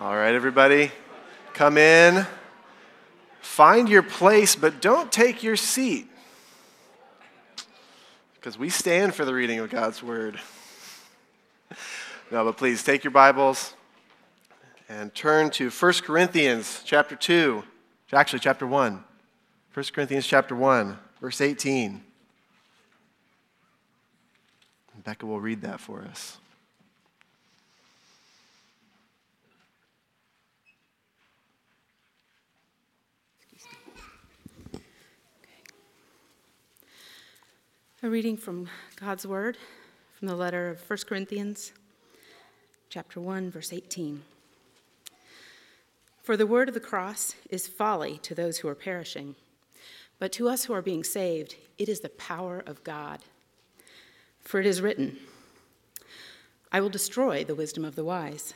All right, everybody, come in. Find your place, but don't take your seat. Because we stand for the reading of God's word. No, but please take your Bibles and turn to 1 Corinthians chapter 2. Actually, chapter 1. 1 Corinthians chapter 1, verse 18. Becca will read that for us. A reading from God's Word, from the letter of 1 Corinthians, chapter 1, verse 18. For the word of the cross is folly to those who are perishing, but to us who are being saved, it is the power of God. For it is written, I will destroy the wisdom of the wise,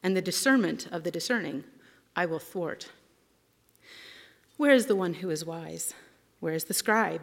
and the discernment of the discerning I will thwart. Where is the one who is wise? Where is the scribe?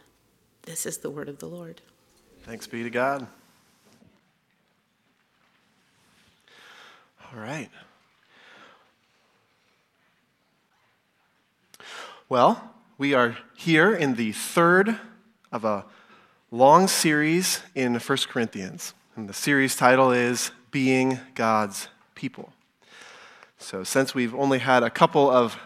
This is the word of the Lord. Thanks be to God. All right. Well, we are here in the third of a long series in 1 Corinthians. And the series title is Being God's People. So, since we've only had a couple of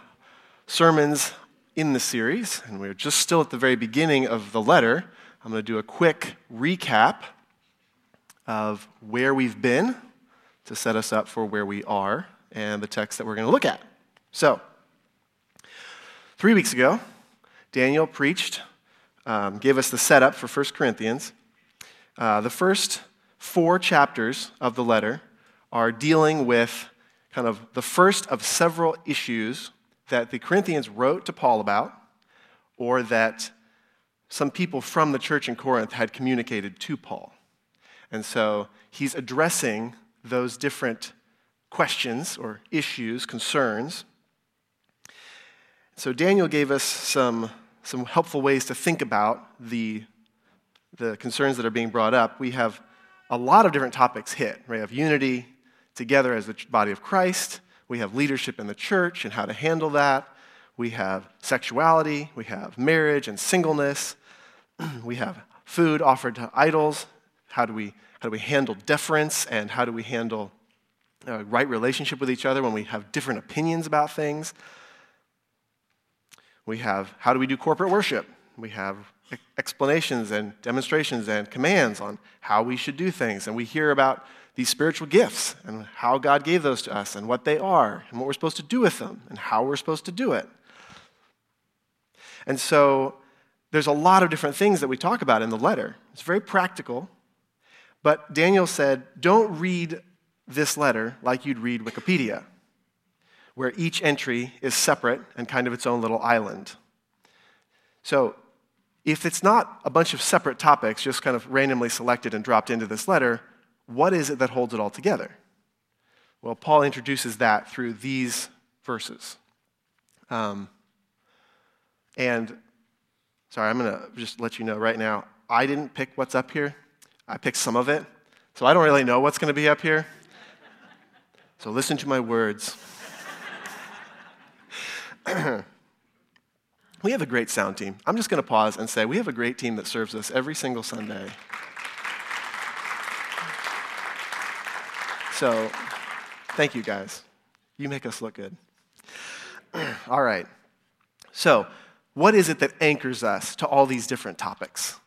sermons in the series, and we're just still at the very beginning of the letter. I'm going to do a quick recap of where we've been to set us up for where we are and the text that we're going to look at. So, three weeks ago, Daniel preached, um, gave us the setup for 1 Corinthians. Uh, the first four chapters of the letter are dealing with kind of the first of several issues that the Corinthians wrote to Paul about, or that some people from the church in Corinth had communicated to Paul. And so he's addressing those different questions or issues, concerns. So Daniel gave us some, some helpful ways to think about the, the concerns that are being brought up. We have a lot of different topics hit. We have unity together as the body of Christ. We have leadership in the church and how to handle that. We have sexuality. We have marriage and singleness. we have food offered to idols. How do we, how do we handle deference and how do we handle a right relationship with each other when we have different opinions about things? We have how do we do corporate worship? We have explanations and demonstrations and commands on how we should do things. And we hear about these spiritual gifts and how God gave those to us and what they are and what we're supposed to do with them and how we're supposed to do it. And so there's a lot of different things that we talk about in the letter. It's very practical. But Daniel said, don't read this letter like you'd read Wikipedia, where each entry is separate and kind of its own little island. So if it's not a bunch of separate topics just kind of randomly selected and dropped into this letter, what is it that holds it all together? Well, Paul introduces that through these verses. Um, and sorry, I'm going to just let you know right now I didn't pick what's up here, I picked some of it. So I don't really know what's going to be up here. So listen to my words. we have a great sound team. I'm just going to pause and say we have a great team that serves us every single Sunday. So, thank you guys. You make us look good. all right. So, what is it that anchors us to all these different topics?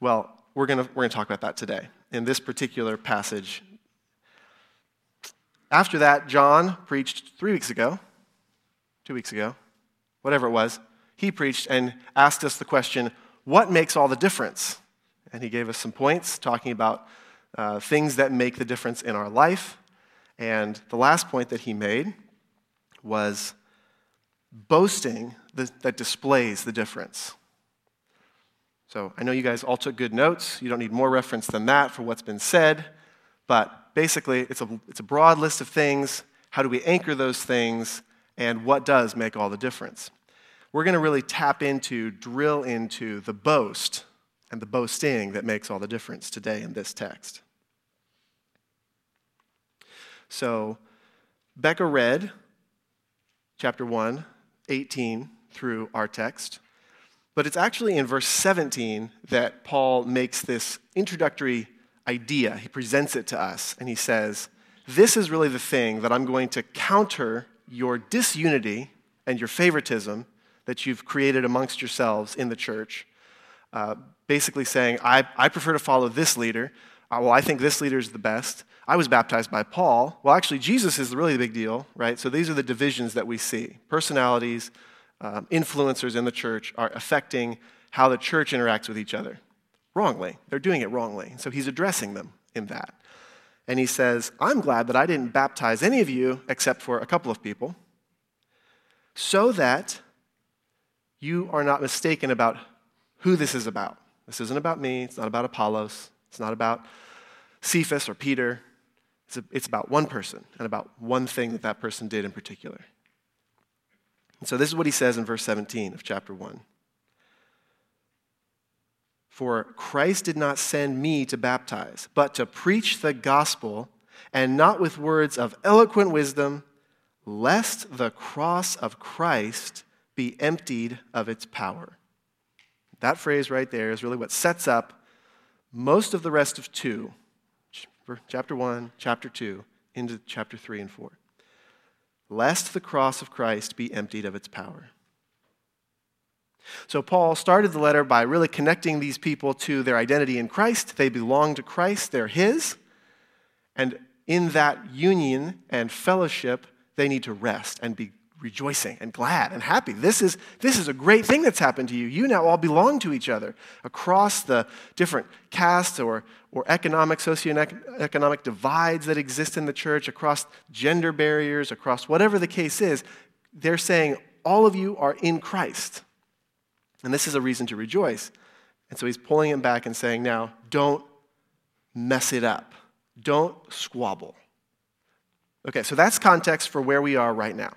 Well, we're going we're to talk about that today in this particular passage. After that, John preached three weeks ago, two weeks ago, whatever it was. He preached and asked us the question what makes all the difference? And he gave us some points talking about uh, things that make the difference in our life. And the last point that he made was boasting that displays the difference. So I know you guys all took good notes. You don't need more reference than that for what's been said. But basically, it's a, it's a broad list of things. How do we anchor those things? And what does make all the difference? We're going to really tap into, drill into the boast and the boasting that makes all the difference today in this text. So, Becca read chapter 1, 18 through our text. But it's actually in verse 17 that Paul makes this introductory idea. He presents it to us, and he says, This is really the thing that I'm going to counter your disunity and your favoritism that you've created amongst yourselves in the church. Uh, basically saying, I, I prefer to follow this leader. Uh, well, I think this leader is the best. I was baptized by Paul. Well, actually, Jesus is really the big deal, right? So these are the divisions that we see personalities, um, influencers in the church are affecting how the church interacts with each other wrongly. They're doing it wrongly. So he's addressing them in that. And he says, I'm glad that I didn't baptize any of you except for a couple of people, so that you are not mistaken about who this is about. This isn't about me, it's not about Apollos, it's not about Cephas or Peter. It's, a, it's about one person and about one thing that that person did in particular. And so this is what he says in verse 17 of chapter 1. For Christ did not send me to baptize, but to preach the gospel, and not with words of eloquent wisdom, lest the cross of Christ be emptied of its power. That phrase right there is really what sets up most of the rest of 2 chapter 1, chapter 2, into chapter 3 and 4. Lest the cross of Christ be emptied of its power. So, Paul started the letter by really connecting these people to their identity in Christ. They belong to Christ, they're His. And in that union and fellowship, they need to rest and be rejoicing and glad and happy. This is, this is a great thing that's happened to you. You now all belong to each other across the different castes or, or economic, socioeconomic divides that exist in the church, across gender barriers, across whatever the case is. They're saying, all of you are in Christ. And this is a reason to rejoice. And so he's pulling him back and saying, now, don't mess it up. Don't squabble. Okay, so that's context for where we are right now.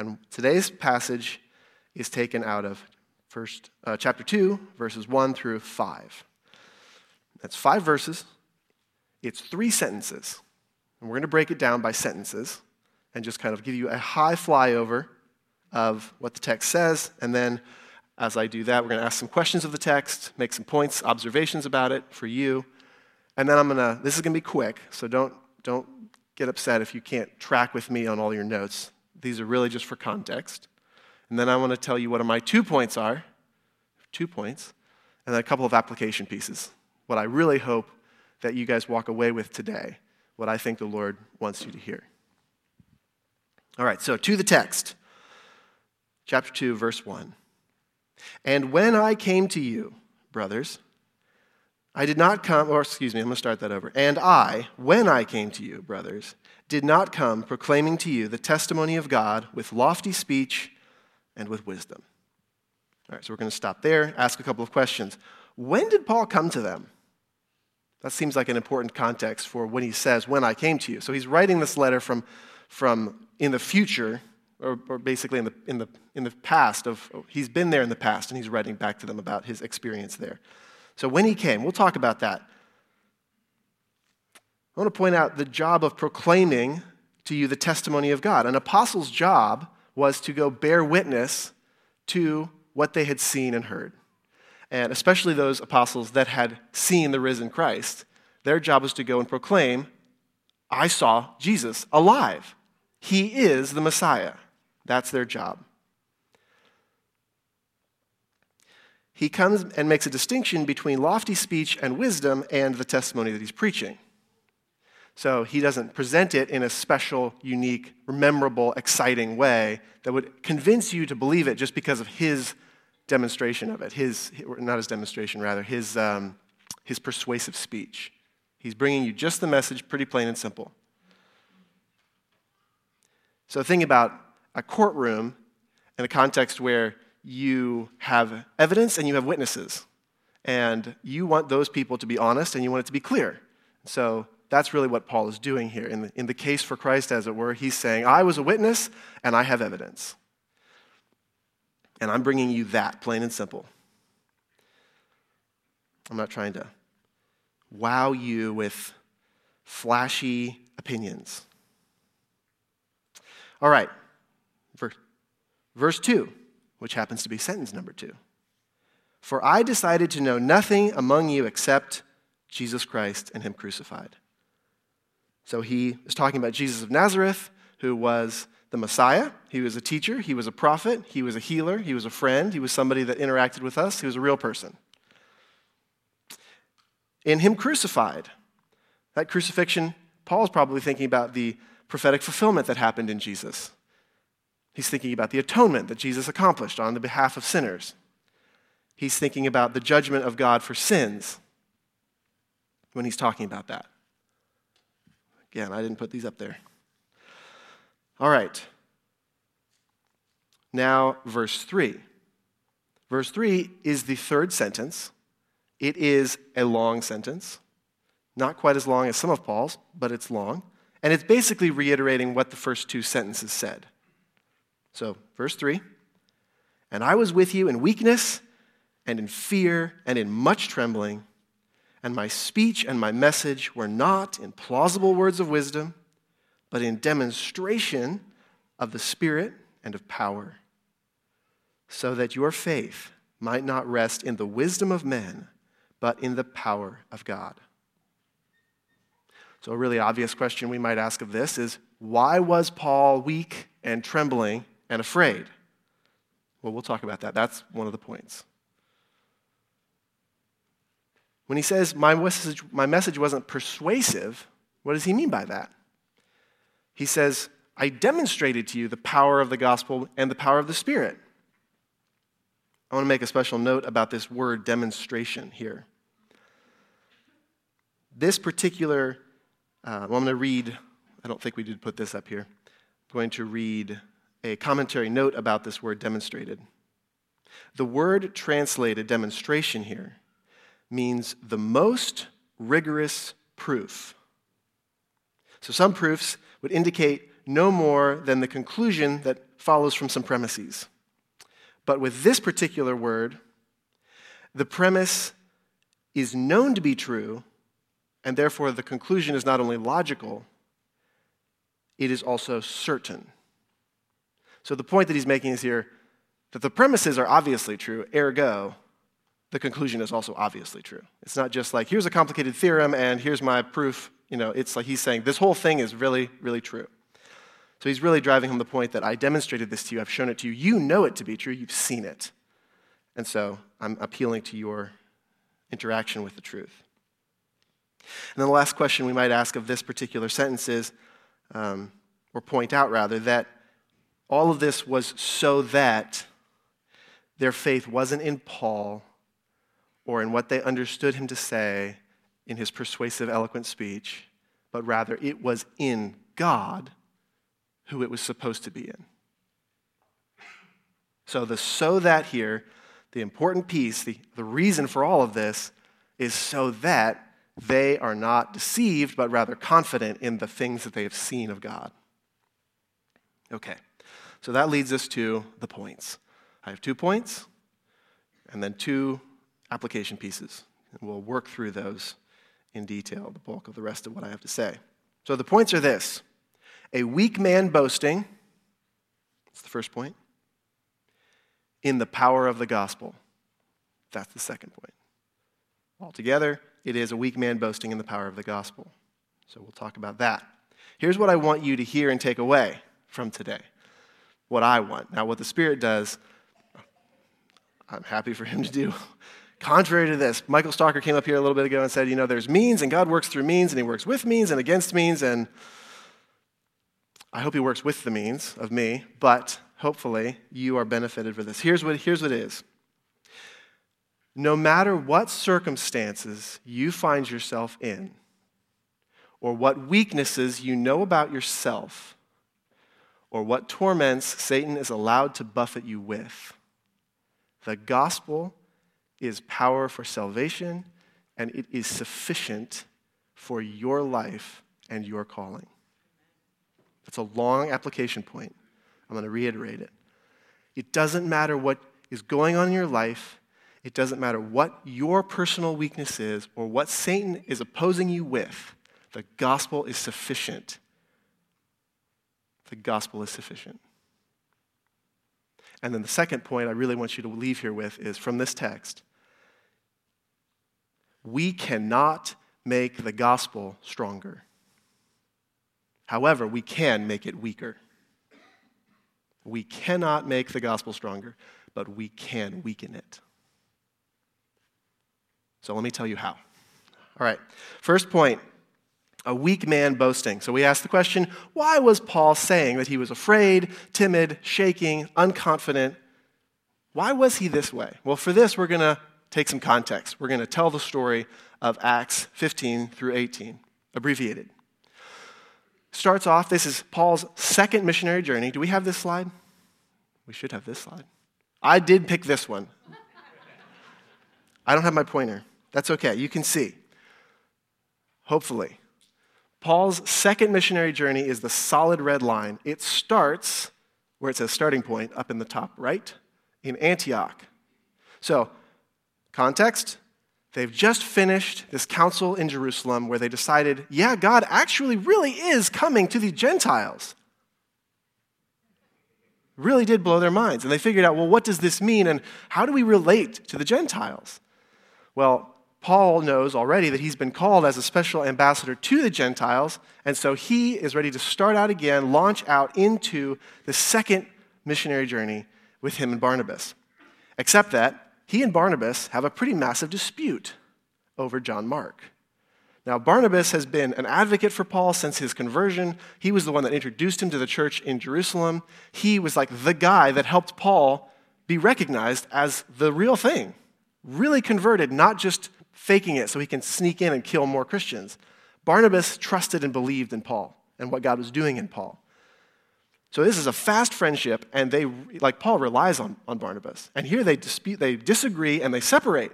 And today's passage is taken out of first, uh, chapter 2, verses 1 through 5. That's five verses, it's three sentences. And we're going to break it down by sentences and just kind of give you a high flyover of what the text says. And then, as I do that, we're going to ask some questions of the text, make some points, observations about it for you. And then I'm going to, this is going to be quick, so don't, don't get upset if you can't track with me on all your notes. These are really just for context. And then I want to tell you what my two points are two points, and then a couple of application pieces. What I really hope that you guys walk away with today, what I think the Lord wants you to hear. All right, so to the text, chapter 2, verse 1. And when I came to you, brothers, I did not come, or excuse me, I'm going to start that over. And I, when I came to you, brothers, did not come proclaiming to you the testimony of God with lofty speech and with wisdom. All right, so we're going to stop there, ask a couple of questions. When did Paul come to them? That seems like an important context for when he says, When I came to you. So he's writing this letter from, from in the future, or, or basically in the, in, the, in the past of, he's been there in the past, and he's writing back to them about his experience there. So when he came, we'll talk about that. I want to point out the job of proclaiming to you the testimony of God. An apostle's job was to go bear witness to what they had seen and heard. And especially those apostles that had seen the risen Christ, their job was to go and proclaim, I saw Jesus alive. He is the Messiah. That's their job. He comes and makes a distinction between lofty speech and wisdom and the testimony that he's preaching. So he doesn't present it in a special, unique, memorable, exciting way that would convince you to believe it just because of his demonstration of it. His, not his demonstration, rather, his, um, his persuasive speech. He's bringing you just the message, pretty plain and simple. So think about a courtroom in a context where you have evidence and you have witnesses. And you want those people to be honest and you want it to be clear. So that's really what Paul is doing here. In the, in the case for Christ, as it were, he's saying, I was a witness and I have evidence. And I'm bringing you that, plain and simple. I'm not trying to wow you with flashy opinions. All right, verse, verse 2 which happens to be sentence number two. For I decided to know nothing among you except Jesus Christ and Him crucified. So he is talking about Jesus of Nazareth, who was the Messiah. He was a teacher, he was a prophet, he was a healer, he was a friend, he was somebody that interacted with us, he was a real person. In Him crucified, that crucifixion, Paul is probably thinking about the prophetic fulfillment that happened in Jesus. He's thinking about the atonement that Jesus accomplished on the behalf of sinners. He's thinking about the judgment of God for sins when he's talking about that. Again, I didn't put these up there. All right. Now, verse 3. Verse 3 is the third sentence. It is a long sentence, not quite as long as some of Paul's, but it's long. And it's basically reiterating what the first two sentences said. So, verse 3 And I was with you in weakness and in fear and in much trembling, and my speech and my message were not in plausible words of wisdom, but in demonstration of the Spirit and of power, so that your faith might not rest in the wisdom of men, but in the power of God. So, a really obvious question we might ask of this is why was Paul weak and trembling and afraid. Well, we'll talk about that. That's one of the points. When he says, my message, my message wasn't persuasive, what does he mean by that? He says, I demonstrated to you the power of the gospel and the power of the Spirit. I want to make a special note about this word demonstration here. This particular, uh, well, I'm going to read, I don't think we did put this up here. I'm going to read a commentary note about this word demonstrated. The word translated demonstration here means the most rigorous proof. So some proofs would indicate no more than the conclusion that follows from some premises. But with this particular word, the premise is known to be true, and therefore the conclusion is not only logical, it is also certain. So the point that he's making is here that the premises are obviously true, ergo, the conclusion is also obviously true. It's not just like, here's a complicated theorem and here's my proof. You know, it's like he's saying, this whole thing is really, really true. So he's really driving home the point that I demonstrated this to you, I've shown it to you, you know it to be true, you've seen it. And so I'm appealing to your interaction with the truth. And then the last question we might ask of this particular sentence is, um, or point out rather, that all of this was so that their faith wasn't in Paul or in what they understood him to say in his persuasive, eloquent speech, but rather it was in God who it was supposed to be in. So, the so that here, the important piece, the, the reason for all of this, is so that they are not deceived, but rather confident in the things that they have seen of God. Okay, so that leads us to the points. I have two points and then two application pieces. And we'll work through those in detail, the bulk of the rest of what I have to say. So the points are this a weak man boasting, that's the first point, in the power of the gospel. That's the second point. Altogether, it is a weak man boasting in the power of the gospel. So we'll talk about that. Here's what I want you to hear and take away from today. What I want. Now, what the Spirit does, I'm happy for him to do. Contrary to this, Michael Stalker came up here a little bit ago and said, you know, there's means and God works through means and he works with means and against means. And I hope he works with the means of me, but hopefully you are benefited for this. Here's what, here's what it is no matter what circumstances you find yourself in, or what weaknesses you know about yourself, or what torments Satan is allowed to buffet you with, the gospel is power for salvation, and it is sufficient for your life and your calling. That's a long application point. I'm going to reiterate it. It doesn't matter what is going on in your life, it doesn't matter what your personal weakness is or what Satan is opposing you with, the gospel is sufficient. The gospel is sufficient. And then the second point I really want you to leave here with is from this text we cannot make the gospel stronger. However, we can make it weaker. We cannot make the gospel stronger, but we can weaken it. So let me tell you how. All right, first point a weak man boasting. So we ask the question why was Paul saying that he was afraid, timid, shaking, unconfident? Why was he this way? Well, for this, we're going to take some context. We're going to tell the story of Acts 15 through 18, abbreviated. Starts off, this is Paul's second missionary journey. Do we have this slide? We should have this slide. I did pick this one. I don't have my pointer. That's okay. You can see. Hopefully. Paul's second missionary journey is the solid red line. It starts where it says starting point up in the top right in Antioch. So, context they've just finished this council in Jerusalem where they decided, yeah, God actually really is coming to the Gentiles. Really did blow their minds. And they figured out, well, what does this mean and how do we relate to the Gentiles? Well, Paul knows already that he's been called as a special ambassador to the Gentiles, and so he is ready to start out again, launch out into the second missionary journey with him and Barnabas. Except that he and Barnabas have a pretty massive dispute over John Mark. Now, Barnabas has been an advocate for Paul since his conversion. He was the one that introduced him to the church in Jerusalem. He was like the guy that helped Paul be recognized as the real thing, really converted, not just faking it so he can sneak in and kill more Christians. Barnabas trusted and believed in Paul and what God was doing in Paul. So this is a fast friendship, and they, like Paul, relies on, on Barnabas. And here they dispute, they disagree, and they separate.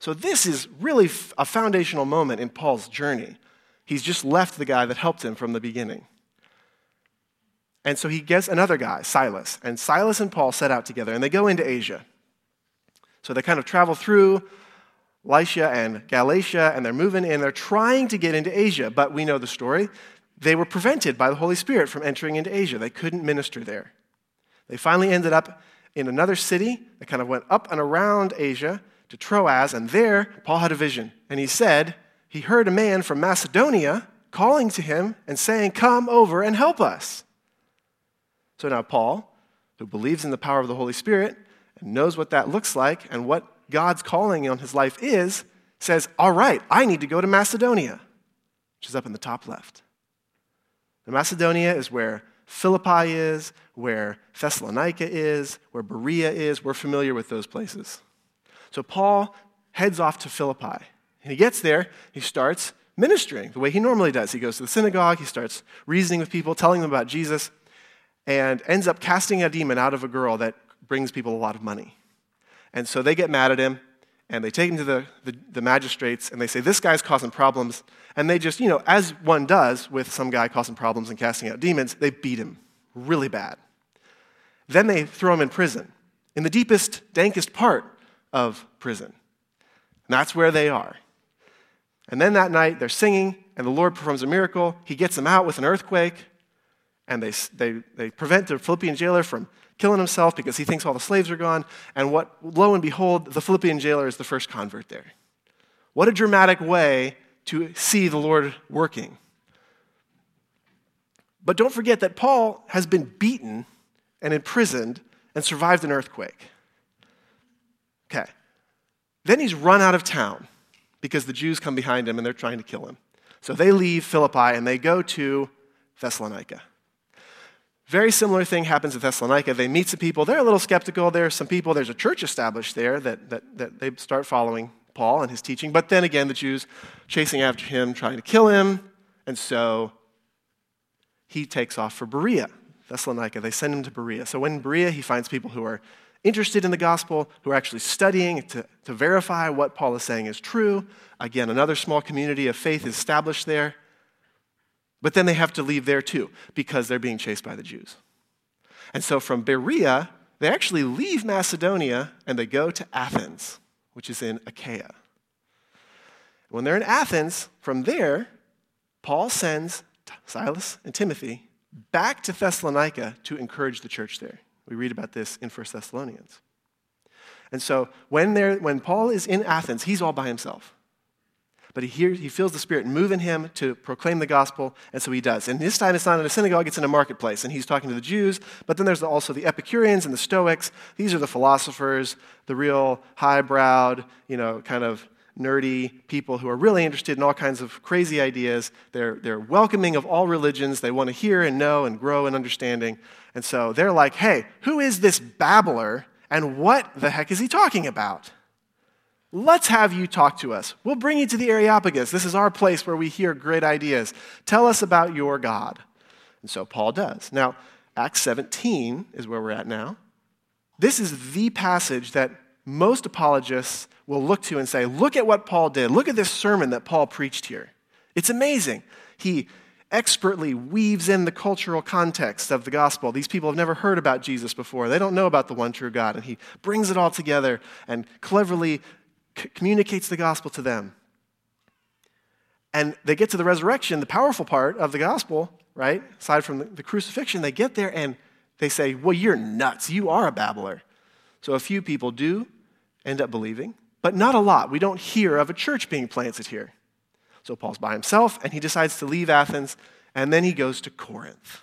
So this is really a foundational moment in Paul's journey. He's just left the guy that helped him from the beginning. And so he gets another guy, Silas. And Silas and Paul set out together, and they go into Asia. So they kind of travel through Lycia and Galatia, and they're moving in. They're trying to get into Asia, but we know the story. They were prevented by the Holy Spirit from entering into Asia. They couldn't minister there. They finally ended up in another city that kind of went up and around Asia to Troas, and there Paul had a vision. And he said he heard a man from Macedonia calling to him and saying, Come over and help us. So now Paul, who believes in the power of the Holy Spirit and knows what that looks like and what God's calling on his life is, says, All right, I need to go to Macedonia, which is up in the top left. Now, Macedonia is where Philippi is, where Thessalonica is, where Berea is. We're familiar with those places. So Paul heads off to Philippi. And he gets there, he starts ministering the way he normally does. He goes to the synagogue, he starts reasoning with people, telling them about Jesus, and ends up casting a demon out of a girl that brings people a lot of money. And so they get mad at him, and they take him to the, the, the, magistrates, and they say, This guy's causing problems. And they just, you know, as one does with some guy causing problems and casting out demons, they beat him really bad. Then they throw him in prison, in the deepest, dankest part of prison. And that's where they are. And then that night, they're singing, and the Lord performs a miracle. He gets them out with an earthquake, and they, they, they prevent the Philippian jailer from killing himself because he thinks all the slaves are gone. And what, lo and behold, the Philippian jailer is the first convert there. What a dramatic way to see the Lord working. But don't forget that Paul has been beaten and imprisoned and survived an earthquake. Okay. Then he's run out of town because the Jews come behind him and they're trying to kill him. So they leave Philippi and they go to Thessalonica. Very similar thing happens at Thessalonica. They meet some people. They're a little skeptical. There's some people, there's a church established there that, that, that they start following Paul and his teaching. But then again, the Jews chasing after him, trying to kill him. And so he takes off for Berea, Thessalonica. They send him to Berea. So when Berea, he finds people who are interested in the gospel, who are actually studying to, to verify what Paul is saying is true. Again, another small community of faith is established there. But then they have to leave there too because they're being chased by the Jews. And so from Berea, they actually leave Macedonia and they go to Athens, which is in Achaia. When they're in Athens, from there, Paul sends Silas and Timothy back to Thessalonica to encourage the church there. We read about this in 1 Thessalonians. And so when, when Paul is in Athens, he's all by himself. But he, hears, he feels the Spirit move in him to proclaim the gospel, and so he does. And this time it's not in a synagogue, it's in a marketplace, and he's talking to the Jews. But then there's also the Epicureans and the Stoics. These are the philosophers, the real high-browed, you know, kind of nerdy people who are really interested in all kinds of crazy ideas. They're, they're welcoming of all religions. They want to hear and know and grow in understanding. And so they're like, hey, who is this babbler and what the heck is he talking about? Let's have you talk to us. We'll bring you to the Areopagus. This is our place where we hear great ideas. Tell us about your God. And so Paul does. Now, Acts 17 is where we're at now. This is the passage that most apologists will look to and say, Look at what Paul did. Look at this sermon that Paul preached here. It's amazing. He expertly weaves in the cultural context of the gospel. These people have never heard about Jesus before, they don't know about the one true God. And he brings it all together and cleverly communicates the gospel to them. And they get to the resurrection, the powerful part of the gospel, right? Aside from the crucifixion, they get there and they say, Well, you're nuts. You are a babbler. So a few people do end up believing, but not a lot. We don't hear of a church being planted here. So Paul's by himself, and he decides to leave Athens, and then he goes to Corinth.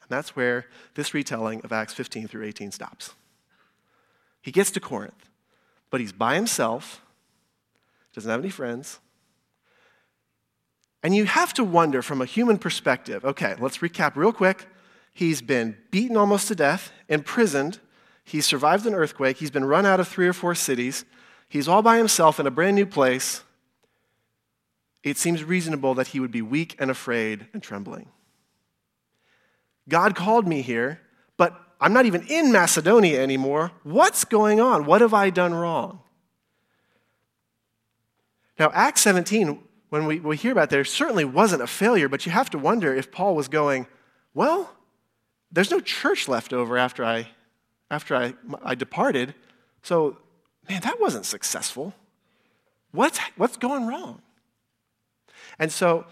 And that's where this retelling of Acts 15 through 18 stops. He gets to Corinth, but he's by himself, doesn't have any friends. And you have to wonder from a human perspective okay, let's recap real quick. He's been beaten almost to death, imprisoned, He's survived an earthquake. He's been run out of three or four cities. He's all by himself in a brand new place. It seems reasonable that he would be weak and afraid and trembling. God called me here, but I'm not even in Macedonia anymore. What's going on? What have I done wrong? Now, Acts 17, when we, we hear about there, certainly wasn't a failure, but you have to wonder if Paul was going, well, there's no church left over after I after I, I departed. So, man, that wasn't successful. What's, what's going wrong? And so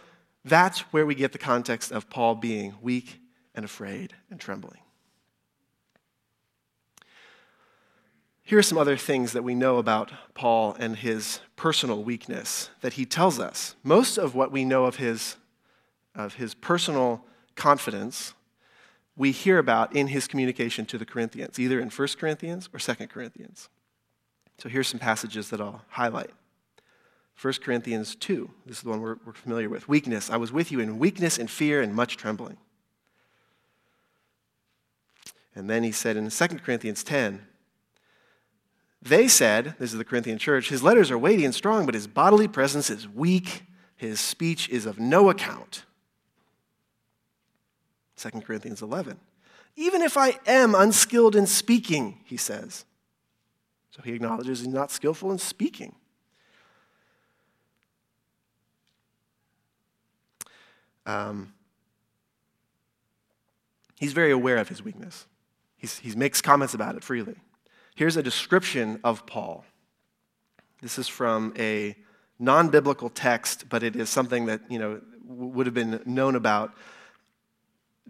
that's where we get the context of Paul being weak and afraid and trembling. Here are some other things that we know about Paul and his personal weakness that he tells us. Most of what we know of his, of his personal confidence we hear about in his communication to the Corinthians, either in 1 Corinthians or 2 Corinthians. So here's some passages that I'll highlight. 1 Corinthians 2. This is the one we're, we're familiar with. Weakness. I was with you in weakness and fear and much trembling. And then he said in 2 Corinthians 10, they said, this is the Corinthian church, his letters are weighty and strong, but his bodily presence is weak. His speech is of no account. 2 Corinthians 11. Even if I am unskilled in speaking, he says. So he acknowledges he's not skillful in speaking. Um, he's very aware of his weakness. He's, he makes comments about it freely. Here's a description of Paul. This is from a non biblical text, but it is something that you know, would have been known about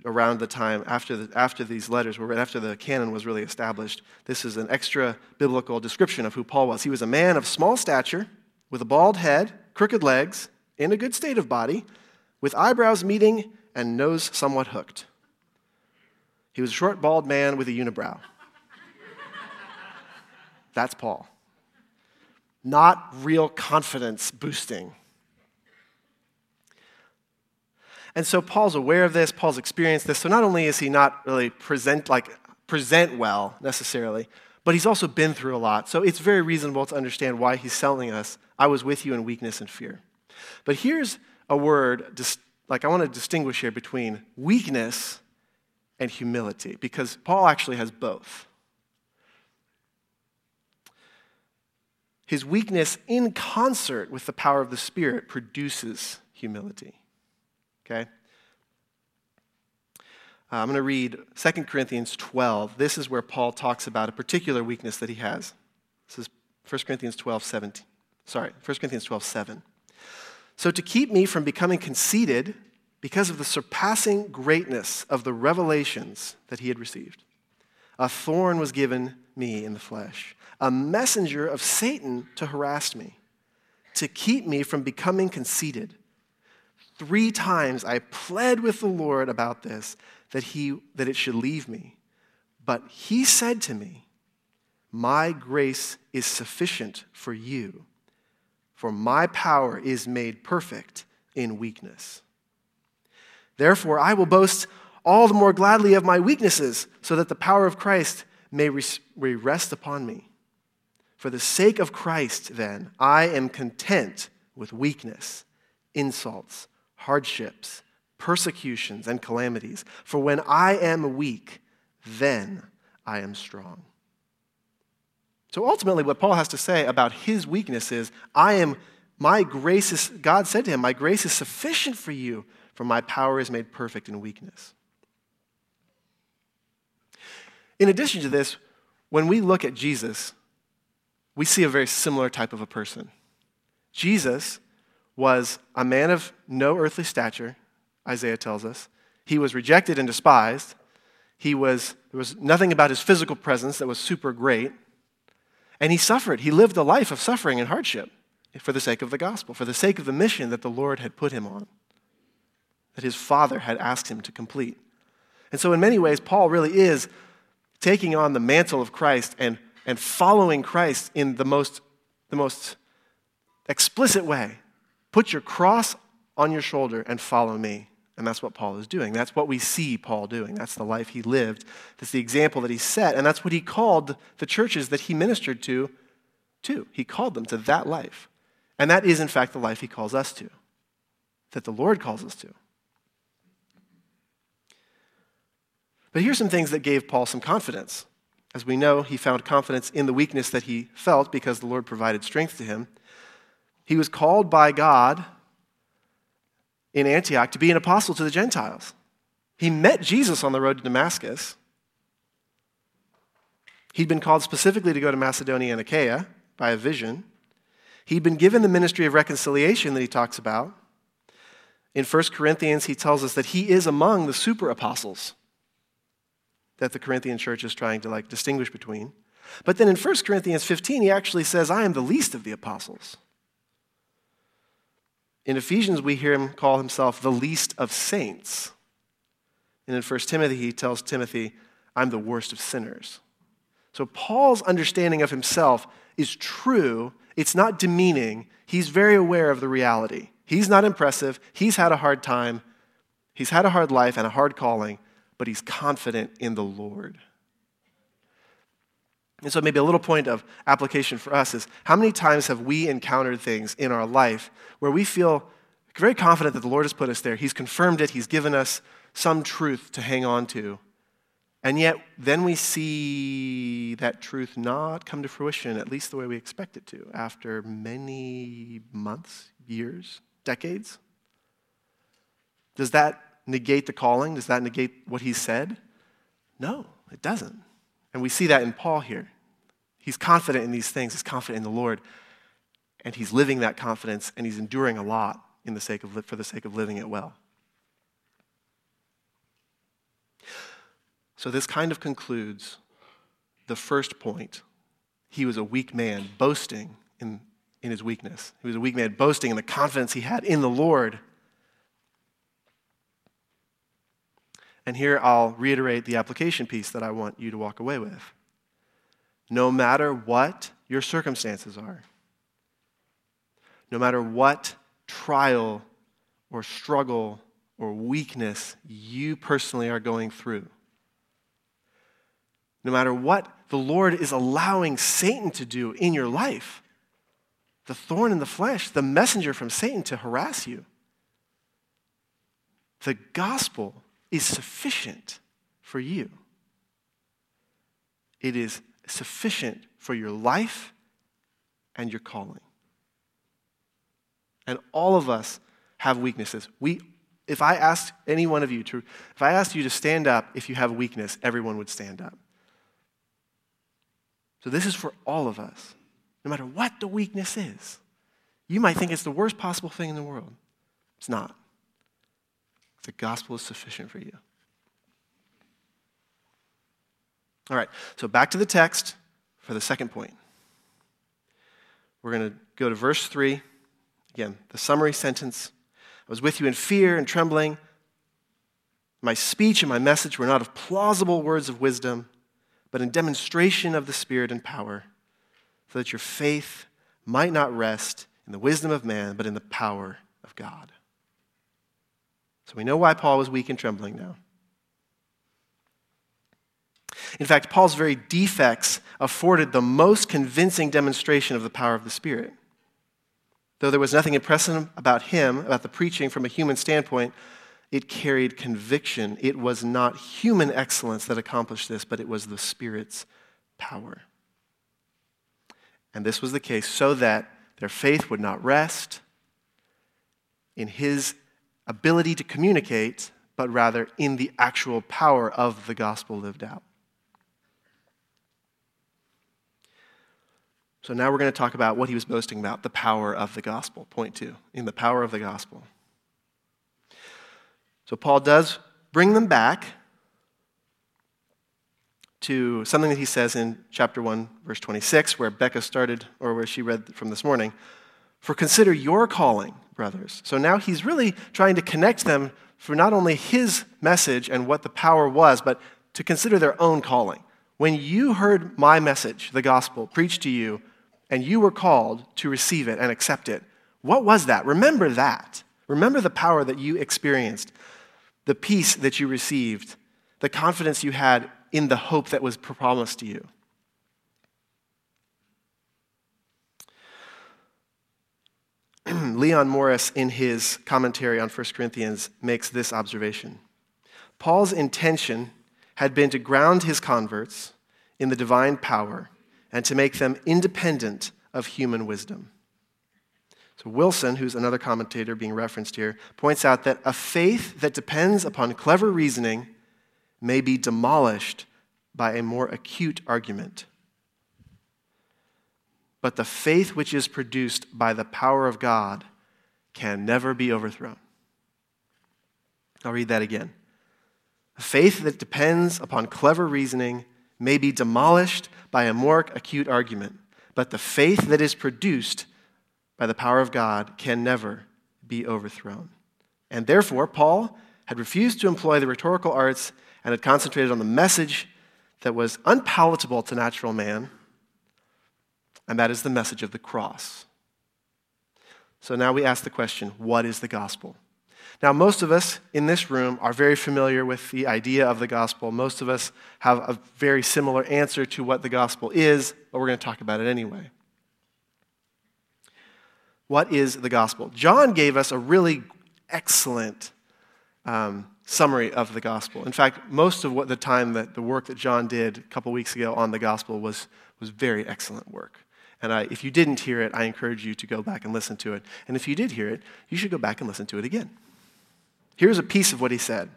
around the time after, the, after these letters were written, after the canon was really established. This is an extra biblical description of who Paul was. He was a man of small stature, with a bald head, crooked legs, in a good state of body, with eyebrows meeting and nose somewhat hooked. He was a short, bald man with a unibrow. That's Paul. Not real confidence boosting. And so Paul's aware of this, Paul's experienced this. So not only is he not really present like present well necessarily, but he's also been through a lot. So it's very reasonable to understand why he's telling us, I was with you in weakness and fear. But here's a word, like I want to distinguish here between weakness and humility, because Paul actually has both. His weakness, in concert with the power of the Spirit, produces humility. Okay? Uh, I'm going to read 2 Corinthians 12. This is where Paul talks about a particular weakness that he has. This is 1 Corinthians 12, 17. Sorry, 1 Corinthians 12, 7. So, to keep me from becoming conceited because of the surpassing greatness of the revelations that he had received, a thorn was given me in the flesh, a messenger of Satan to harass me, to keep me from becoming conceited. Three times I pled with the Lord about this, that, he, that it should leave me. But he said to me, My grace is sufficient for you, for my power is made perfect in weakness. Therefore, I will boast all the more gladly of my weaknesses, so that the power of Christ may rest upon me. For the sake of Christ, then, I am content with weakness, insults hardships, persecutions, and calamities. For when I am weak, then I am strong. So ultimately, what Paul has to say about his weakness is, I am, my grace is, God said to him, My grace is sufficient for you, for my power is made perfect in weakness. In addition to this, when we look at Jesus, we see a very similar type of a person. Jesus was a man of no earthly stature, Isaiah tells us. He was rejected and despised. He was, there was nothing about his physical presence that was super great. And he suffered. He lived a life of suffering and hardship for the sake of the gospel, for the sake of the mission that the Lord had put him on, that his Father had asked him to complete. And so, in many ways, Paul really is taking on the mantle of Christ and, and following Christ in the most, the most explicit way Put your cross on your shoulder and follow me. And that's what Paul is doing. That's what we see Paul doing. That's the life he lived. That's the example that he set. And that's what he called the churches that he ministered to, to. He called them to that life. And that is, in fact, the life he calls us to, that the Lord calls us to. But here's some things that gave Paul some confidence. As we know, he found confidence in the weakness that he felt because the Lord provided strength to him. He was called by God in Antioch to be an apostle to the Gentiles. He met Jesus on the road to Damascus. He'd been called specifically to go to Macedonia and Achaia by a vision. He'd been given the ministry of reconciliation that he talks about. In 1 Corinthians, he tells us that he is among the super apostles that the Corinthian church is trying to like distinguish between. But then in 1 Corinthians 15, he actually says, I am the least of the apostles. In Ephesians, we hear him call himself the least of saints. And in 1 Timothy, he tells Timothy, I'm the worst of sinners. So Paul's understanding of himself is true, it's not demeaning. He's very aware of the reality. He's not impressive. He's had a hard time. He's had a hard life and a hard calling, but he's confident in the Lord. And so, maybe a little point of application for us is how many times have we encountered things in our life where we feel very confident that the Lord has put us there? He's confirmed it, He's given us some truth to hang on to. And yet, then we see that truth not come to fruition, at least the way we expect it to, after many months, years, decades. Does that negate the calling? Does that negate what he said? No, it doesn't. And we see that in Paul here. He's confident in these things, he's confident in the Lord, and he's living that confidence, and he's enduring a lot in the sake of, for the sake of living it well. So, this kind of concludes the first point. He was a weak man, boasting in, in his weakness. He was a weak man, boasting in the confidence he had in the Lord. And here I'll reiterate the application piece that I want you to walk away with. No matter what your circumstances are, no matter what trial or struggle or weakness you personally are going through, no matter what the Lord is allowing Satan to do in your life, the thorn in the flesh, the messenger from Satan to harass you, the gospel is sufficient for you. It is sufficient for your life and your calling. And all of us have weaknesses. We, if I asked any one of you to, if I asked you to stand up if you have a weakness, everyone would stand up. So this is for all of us, no matter what the weakness is. You might think it's the worst possible thing in the world. It's not. The gospel is sufficient for you. All right, so back to the text for the second point. We're going to go to verse 3. Again, the summary sentence I was with you in fear and trembling. My speech and my message were not of plausible words of wisdom but in demonstration of the Spirit and power, so that your faith might not rest in the wisdom of man, but in the power of God. So we know why Paul was weak and trembling now. In fact, Paul's very defects afforded the most convincing demonstration of the power of the Spirit. Though there was nothing impressive about him, about the preaching from a human standpoint, it carried conviction. It was not human excellence that accomplished this, but it was the Spirit's power. And this was the case so that their faith would not rest in his ability to communicate, but rather in the actual power of the gospel lived out. So now we're going to talk about what he was boasting about the power of the gospel. Point two in the power of the gospel. So Paul does bring them back to something that he says in chapter 1, verse 26, where Becca started, or where she read from this morning. For consider your calling, brothers. So now he's really trying to connect them for not only his message and what the power was, but to consider their own calling. When you heard my message, the gospel, preached to you, and you were called to receive it and accept it, what was that? Remember that. Remember the power that you experienced the peace that you received, the confidence you had in the hope that was promised to you. Leon Morris, in his commentary on 1 Corinthians, makes this observation Paul's intention had been to ground his converts in the divine power and to make them independent of human wisdom. So, Wilson, who's another commentator being referenced here, points out that a faith that depends upon clever reasoning may be demolished by a more acute argument. But the faith which is produced by the power of God can never be overthrown. I'll read that again. A faith that depends upon clever reasoning may be demolished by a more acute argument, but the faith that is produced by the power of God can never be overthrown. And therefore, Paul had refused to employ the rhetorical arts and had concentrated on the message that was unpalatable to natural man and that is the message of the cross. So now we ask the question what is the gospel? Now, most of us in this room are very familiar with the idea of the gospel. Most of us have a very similar answer to what the gospel is, but we're going to talk about it anyway. What is the gospel? John gave us a really excellent um, summary of the gospel. In fact, most of what the time that the work that John did a couple weeks ago on the gospel was, was very excellent work. And I, if you didn't hear it, I encourage you to go back and listen to it. And if you did hear it, you should go back and listen to it again. Here's a piece of what he said.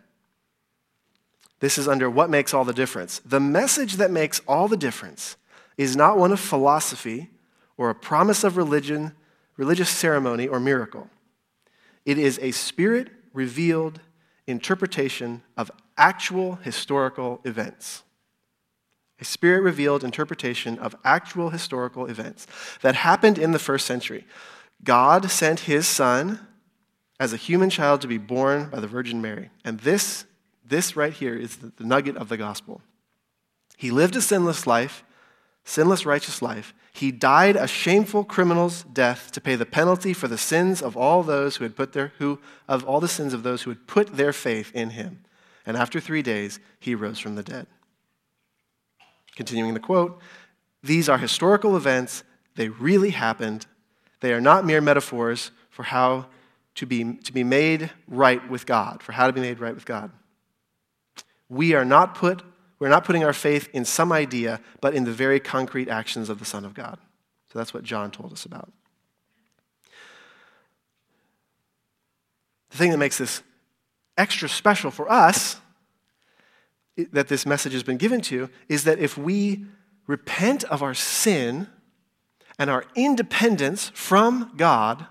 This is under what makes all the difference. The message that makes all the difference is not one of philosophy or a promise of religion, religious ceremony, or miracle. It is a spirit revealed interpretation of actual historical events. A spirit revealed interpretation of actual historical events that happened in the first century. God sent his son as a human child to be born by the Virgin Mary. And this, this right here is the, nugget of the gospel. He lived a sinless life, sinless, righteous life. He died a shameful criminal's death to pay the penalty for the sins of all those who had put their who of all the sins of those who had put their faith in him. And after 3 days he rose from the dead. Continuing the quote, these are historical events, they really happened. They are not mere metaphors for how to be, to be made right with God, for how to be made right with God. We are not put, we're not putting our faith in some idea, but in the very concrete actions of the Son of God. So that's what John told us about. The thing that makes this extra special for us, that this message has been given to, is that if we repent of our sin and our independence from God,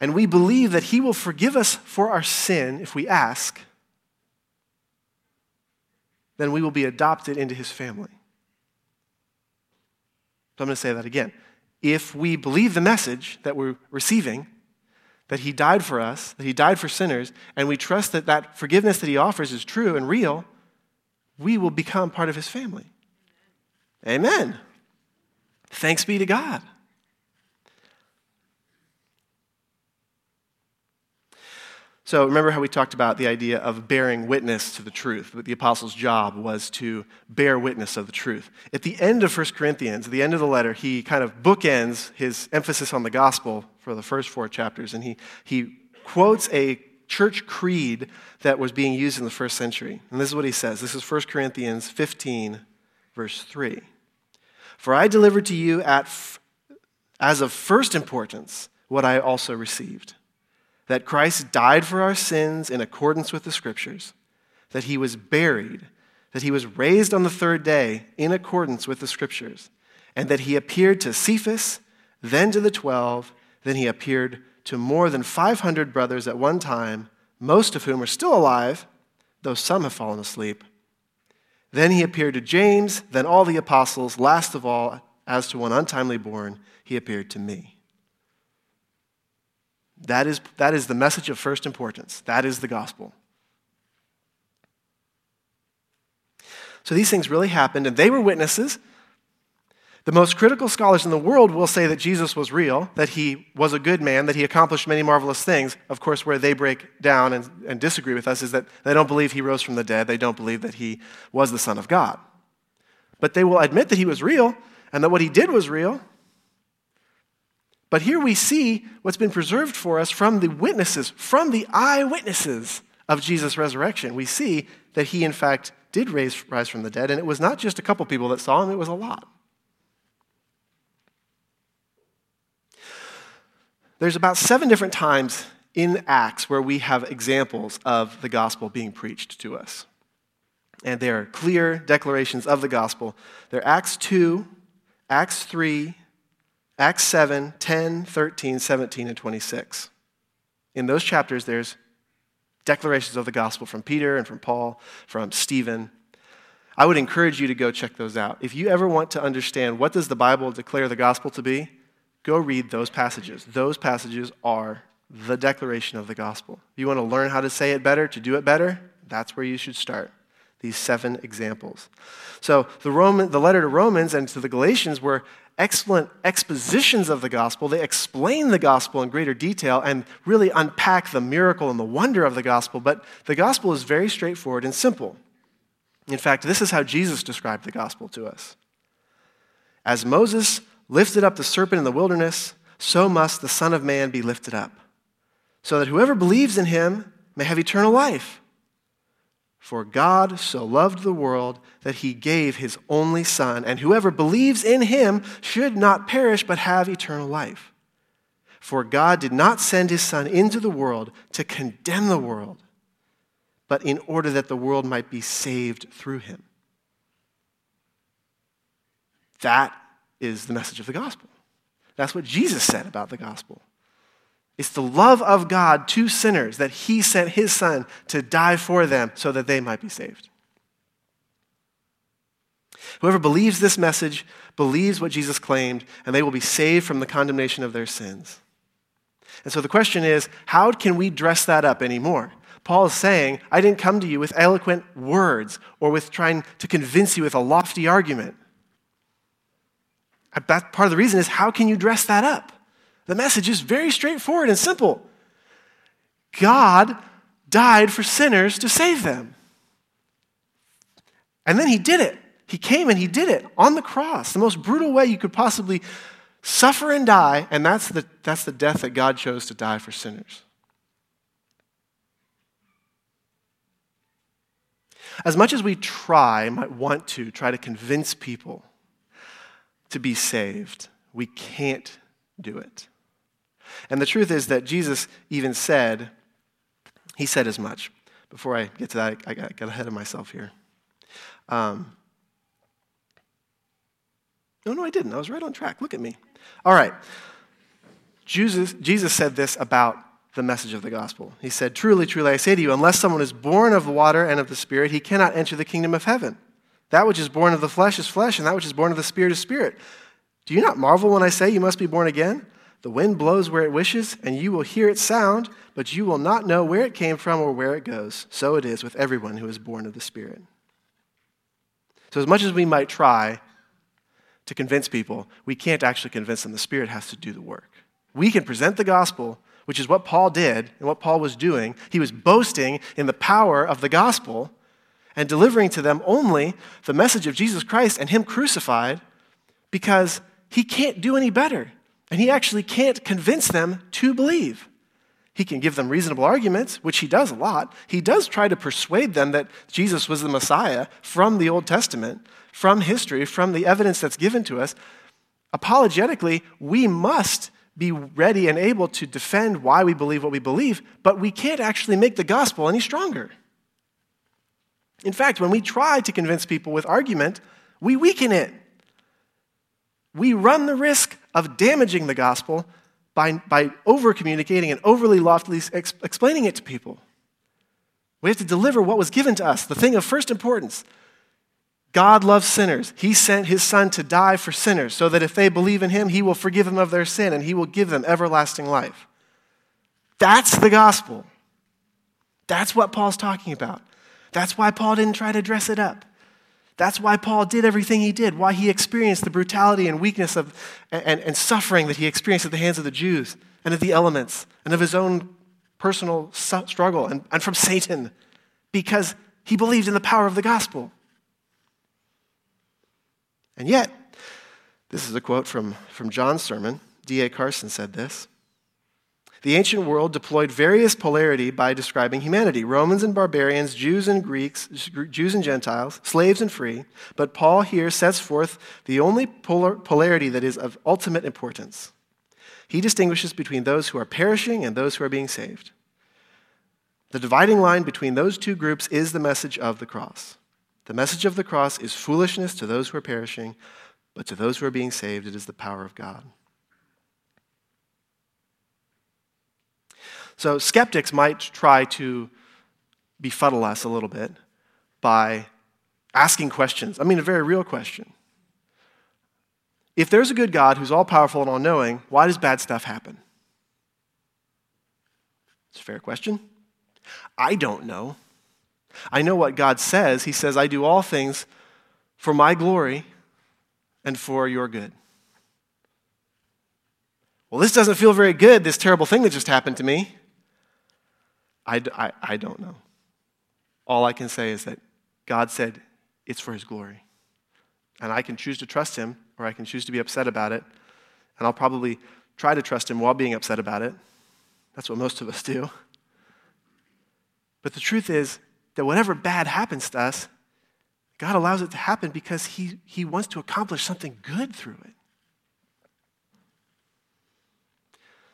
and we believe that He will forgive us for our sin if we ask, then we will be adopted into His family. So I'm going to say that again. If we believe the message that we're receiving, that He died for us, that He died for sinners, and we trust that that forgiveness that He offers is true and real, we will become part of His family. Amen. Thanks be to God. So remember how we talked about the idea of bearing witness to the truth. But the apostle's job was to bear witness of the truth. At the end of 1 Corinthians, at the end of the letter, he kind of bookends his emphasis on the gospel for the first four chapters, and he, he quotes a church creed that was being used in the first century. And this is what he says. This is 1 Corinthians 15, verse 3. For I delivered to you at, as of first importance what I also received that Christ died for our sins in accordance with the Scriptures, that he was buried, that he was raised on the third day in accordance with the Scriptures, and that he appeared to Cephas, then to the twelve, then he appeared to more than 500 brothers at one time, most of whom are still alive, though some have fallen asleep. Then he appeared to James, then all the apostles, last of all, as to one untimely born, he appeared to me. That is, that is the message of first importance. That is the gospel. So these things really happened, and they were witnesses. The most critical scholars in the world will say that Jesus was real, that he was a good man, that he accomplished many marvelous things. Of course, where they break down and, and disagree with us is that they don't believe he rose from the dead, they don't believe that he was the Son of God. But they will admit that he was real and that what he did was real. But here we see what's been preserved for us from the witnesses, from the eyewitnesses of Jesus' resurrection. We see that he, in fact, did raise, rise from the dead, and it was not just a couple people that saw him, it was a lot. There's about seven different times in Acts where we have examples of the gospel being preached to us. And they are clear declarations of the gospel. They're Acts 2, Acts 3, Acts 7, 10, 13, 17, and 26. In those chapters, there's declarations of the gospel from Peter and from Paul, from Stephen. I would encourage you to go check those out. If you ever want to understand what does the Bible declare the gospel to be, go read those passages. Those passages are the declaration of the gospel. If you want to learn how to say it better, to do it better, that's where you should start. these seven examples. So the, Roman, the letter to Romans and to the Galatians were excellent expositions of the gospel. They explain the gospel in greater detail and really unpack the miracle and the wonder of the gospel. But the gospel is very straightforward and simple. In fact, this is how Jesus described the gospel to us. As Moses lifted up the serpent in the wilderness, so must the Son of Man be lifted up, so that whoever believes in him may have eternal life. For God so loved the world that he gave his only Son, and whoever believes in him should not perish but have eternal life. For God did not send his Son into the world to condemn the world, but in order that the world might be saved through him. That is the message of the gospel. That's what Jesus said about the gospel. It's the love of God to sinners that he sent his son to die for them so that they might be saved. Whoever believes this message believes what Jesus claimed, and they will be saved from the condemnation of their sins. And so the question is how can we dress that up anymore? Paul is saying, I didn't come to you with eloquent words or with trying to convince you with a lofty argument. That part of the reason is how can you dress that up? The message is very straightforward and simple God died for sinners to save them. And then he did it. He came and he did it on the cross, the most brutal way you could possibly suffer and die, and that's the, that's the death that God chose to die for sinners. As much as we try, might want to, try to convince people to be saved, we can't do it. And the truth is that Jesus even said, He said as much. Before I get to that, I got ahead of myself here. Um, no, no, I didn't. I was right on track. Look at me. All right. Jesus, Jesus said this about the message of the gospel. He said, Truly, truly, I say to you, unless someone is born of the water and of the Spirit, he cannot enter the kingdom of heaven. That which is born of the flesh is flesh, and that which is born of the Spirit is spirit. Do you not marvel when I say you must be born again? The wind blows where it wishes, and you will hear its sound, but you will not know where it came from or where it goes. So it is with everyone who is born of the Spirit. So, as much as we might try to convince people, we can't actually convince them. The Spirit has to do the work. We can present the gospel, which is what Paul did and what Paul was doing. He was boasting in the power of the gospel and delivering to them only the message of Jesus Christ and Him crucified because He can't do any better. And he actually can't convince them to believe. He can give them reasonable arguments, which he does a lot. He does try to persuade them that Jesus was the Messiah from the Old Testament, from history, from the evidence that's given to us. Apologetically, we must be ready and able to defend why we believe what we believe, but we can't actually make the gospel any stronger. In fact, when we try to convince people with argument, we weaken it we run the risk of damaging the gospel by, by over communicating and overly loftily ex- explaining it to people. We have to deliver what was given to us, the thing of first importance. God loves sinners. He sent his son to die for sinners so that if they believe in him, he will forgive them of their sin and he will give them everlasting life. That's the gospel. That's what Paul's talking about. That's why Paul didn't try to dress it up. That's why Paul did everything he did, why he experienced the brutality and weakness of, and, and suffering that he experienced at the hands of the Jews and of the elements and of his own personal struggle and, and from Satan because he believed in the power of the gospel. And yet, this is a quote from, from John's sermon. D.A. Carson said this the ancient world deployed various polarity by describing humanity Romans and barbarians, Jews and Greeks, Jews and Gentiles, slaves and free. But Paul here sets forth the only polar, polarity that is of ultimate importance. He distinguishes between those who are perishing and those who are being saved. The dividing line between those two groups is the message of the cross. The message of the cross is foolishness to those who are perishing, but to those who are being saved, it is the power of God. So skeptics might try to befuddle us a little bit by asking questions. I mean, a very real question. If there's a good God who's all powerful and all knowing, why does bad stuff happen? It's a fair question. I don't know. I know what God says. He says, I do all things for my glory and for your good. Well, this doesn't feel very good, this terrible thing that just happened to me. I, I, I don't know. All I can say is that God said it's for his glory. And I can choose to trust him or I can choose to be upset about it. And I'll probably try to trust him while being upset about it. That's what most of us do. But the truth is that whatever bad happens to us, God allows it to happen because he, he wants to accomplish something good through it.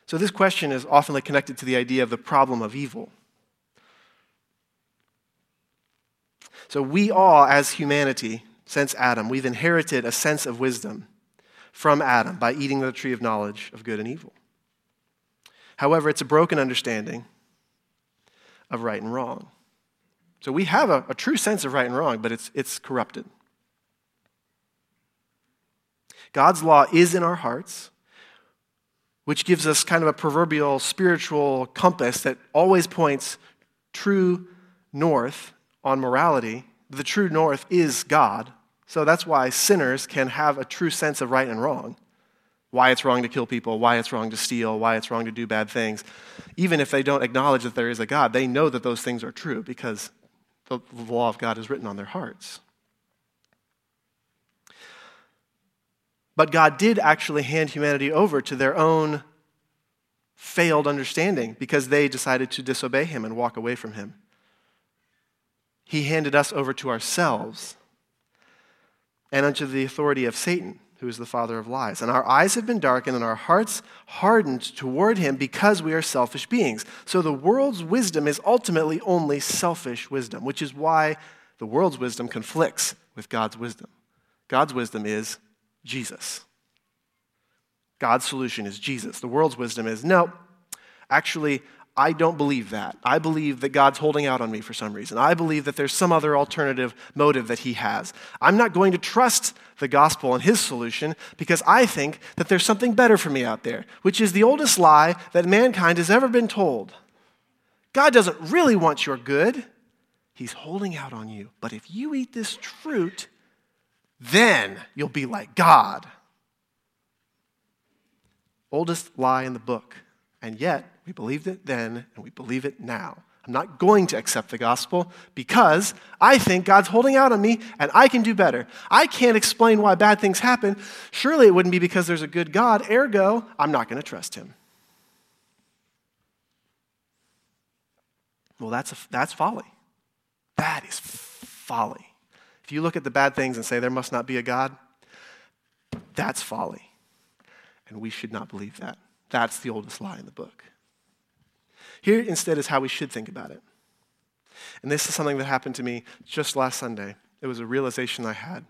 So, this question is often connected to the idea of the problem of evil. So, we all, as humanity, since Adam, we've inherited a sense of wisdom from Adam by eating the tree of knowledge of good and evil. However, it's a broken understanding of right and wrong. So we have a, a, true sense of right and wrong, but it's, it's corrupted. God's law is in our hearts, which gives us kind of a proverbial spiritual compass that always points true north on morality. The true north is God. So that's why sinners can have a true sense of right and wrong. Why it's wrong to kill people, why it's wrong to steal, why it's wrong to do bad things. Even if they don't acknowledge that there is a God, they know that those things are true because the law of God is written on their hearts. But God did actually hand humanity over to their own failed understanding because they decided to disobey Him and walk away from Him. He handed us over to ourselves and unto the authority of Satan, who is the father of lies. And our eyes have been darkened and our hearts hardened toward him because we are selfish beings. So the world's wisdom is ultimately only selfish wisdom, which is why the world's wisdom conflicts with God's wisdom. God's wisdom is Jesus. God's solution is Jesus. The world's wisdom is no, actually, I don't believe that. I believe that God's holding out on me for some reason. I believe that there's some other alternative motive that He has. I'm not going to trust the gospel and His solution because I think that there's something better for me out there, which is the oldest lie that mankind has ever been told. God doesn't really want your good, He's holding out on you. But if you eat this fruit, then you'll be like God. Oldest lie in the book. And yet, we believed it then and we believe it now. I'm not going to accept the gospel because I think God's holding out on me and I can do better. I can't explain why bad things happen. Surely it wouldn't be because there's a good God, ergo, I'm not going to trust him. Well, that's, a, that's folly. That is folly. If you look at the bad things and say there must not be a God, that's folly. And we should not believe that. That's the oldest lie in the book. Here instead is how we should think about it. And this is something that happened to me just last Sunday. It was a realization I had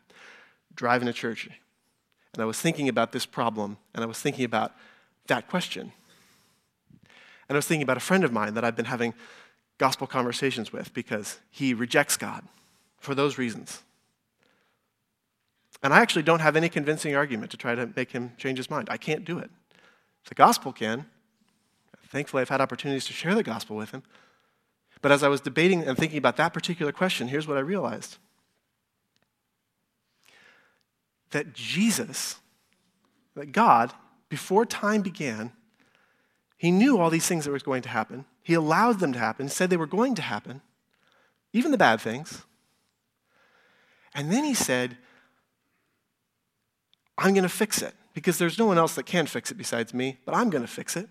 driving to church. And I was thinking about this problem, and I was thinking about that question. And I was thinking about a friend of mine that I've been having gospel conversations with because he rejects God for those reasons. And I actually don't have any convincing argument to try to make him change his mind. I can't do it. The gospel can. Thankfully, I've had opportunities to share the gospel with him. But as I was debating and thinking about that particular question, here's what I realized that Jesus, that God, before time began, he knew all these things that were going to happen. He allowed them to happen, said they were going to happen, even the bad things. And then he said, I'm going to fix it because there's no one else that can fix it besides me, but I'm going to fix it.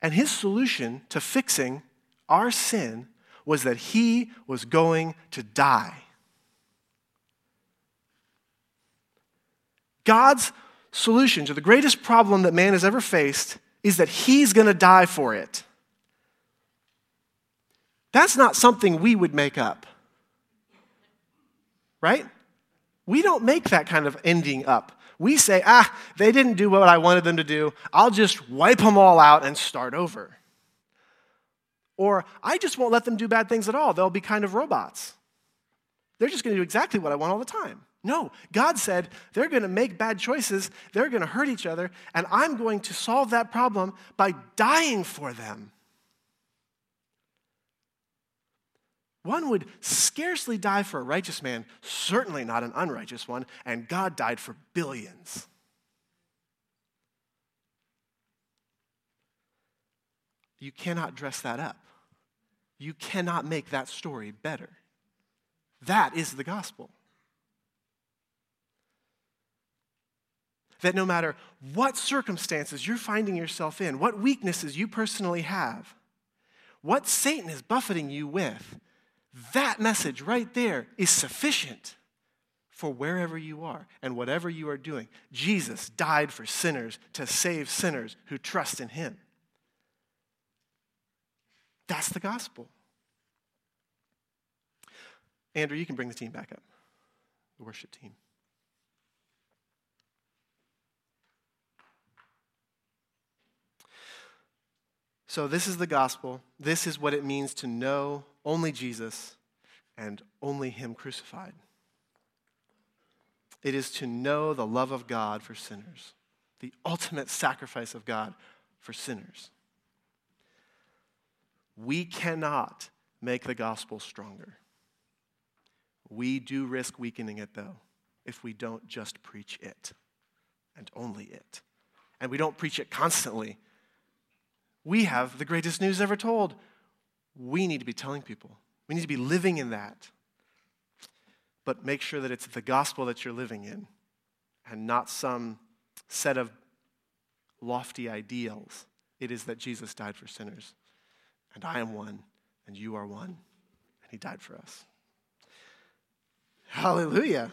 And his solution to fixing our sin was that he was going to die. God's solution to the greatest problem that man has ever faced is that he's going to die for it. That's not something we would make up. Right? We don't make that kind of ending up. We say, ah, they didn't do what I wanted them to do. I'll just wipe them all out and start over. Or I just won't let them do bad things at all. They'll be kind of robots. They're just going to do exactly what I want all the time. No, God said they're going to make bad choices, they're going to hurt each other, and I'm going to solve that problem by dying for them. One would scarcely die for a righteous man, certainly not an unrighteous one, and God died for billions. You cannot dress that up. You cannot make that story better. That is the gospel. That no matter what circumstances you're finding yourself in, what weaknesses you personally have, what Satan is buffeting you with, that message right there is sufficient for wherever you are and whatever you are doing. Jesus died for sinners to save sinners who trust in him. That's the gospel. Andrew, you can bring the team back up, the worship team. So, this is the gospel. This is what it means to know only Jesus and only Him crucified. It is to know the love of God for sinners, the ultimate sacrifice of God for sinners. We cannot make the gospel stronger. We do risk weakening it, though, if we don't just preach it and only it. And we don't preach it constantly we have the greatest news ever told. We need to be telling people. We need to be living in that. But make sure that it's the gospel that you're living in and not some set of lofty ideals. It is that Jesus died for sinners. And I am one, and you are one, and he died for us. Hallelujah.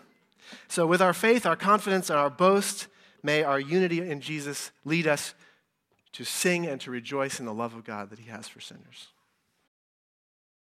So, with our faith, our confidence, and our boast, may our unity in Jesus lead us to sing and to rejoice in the love of God that He has for sinners.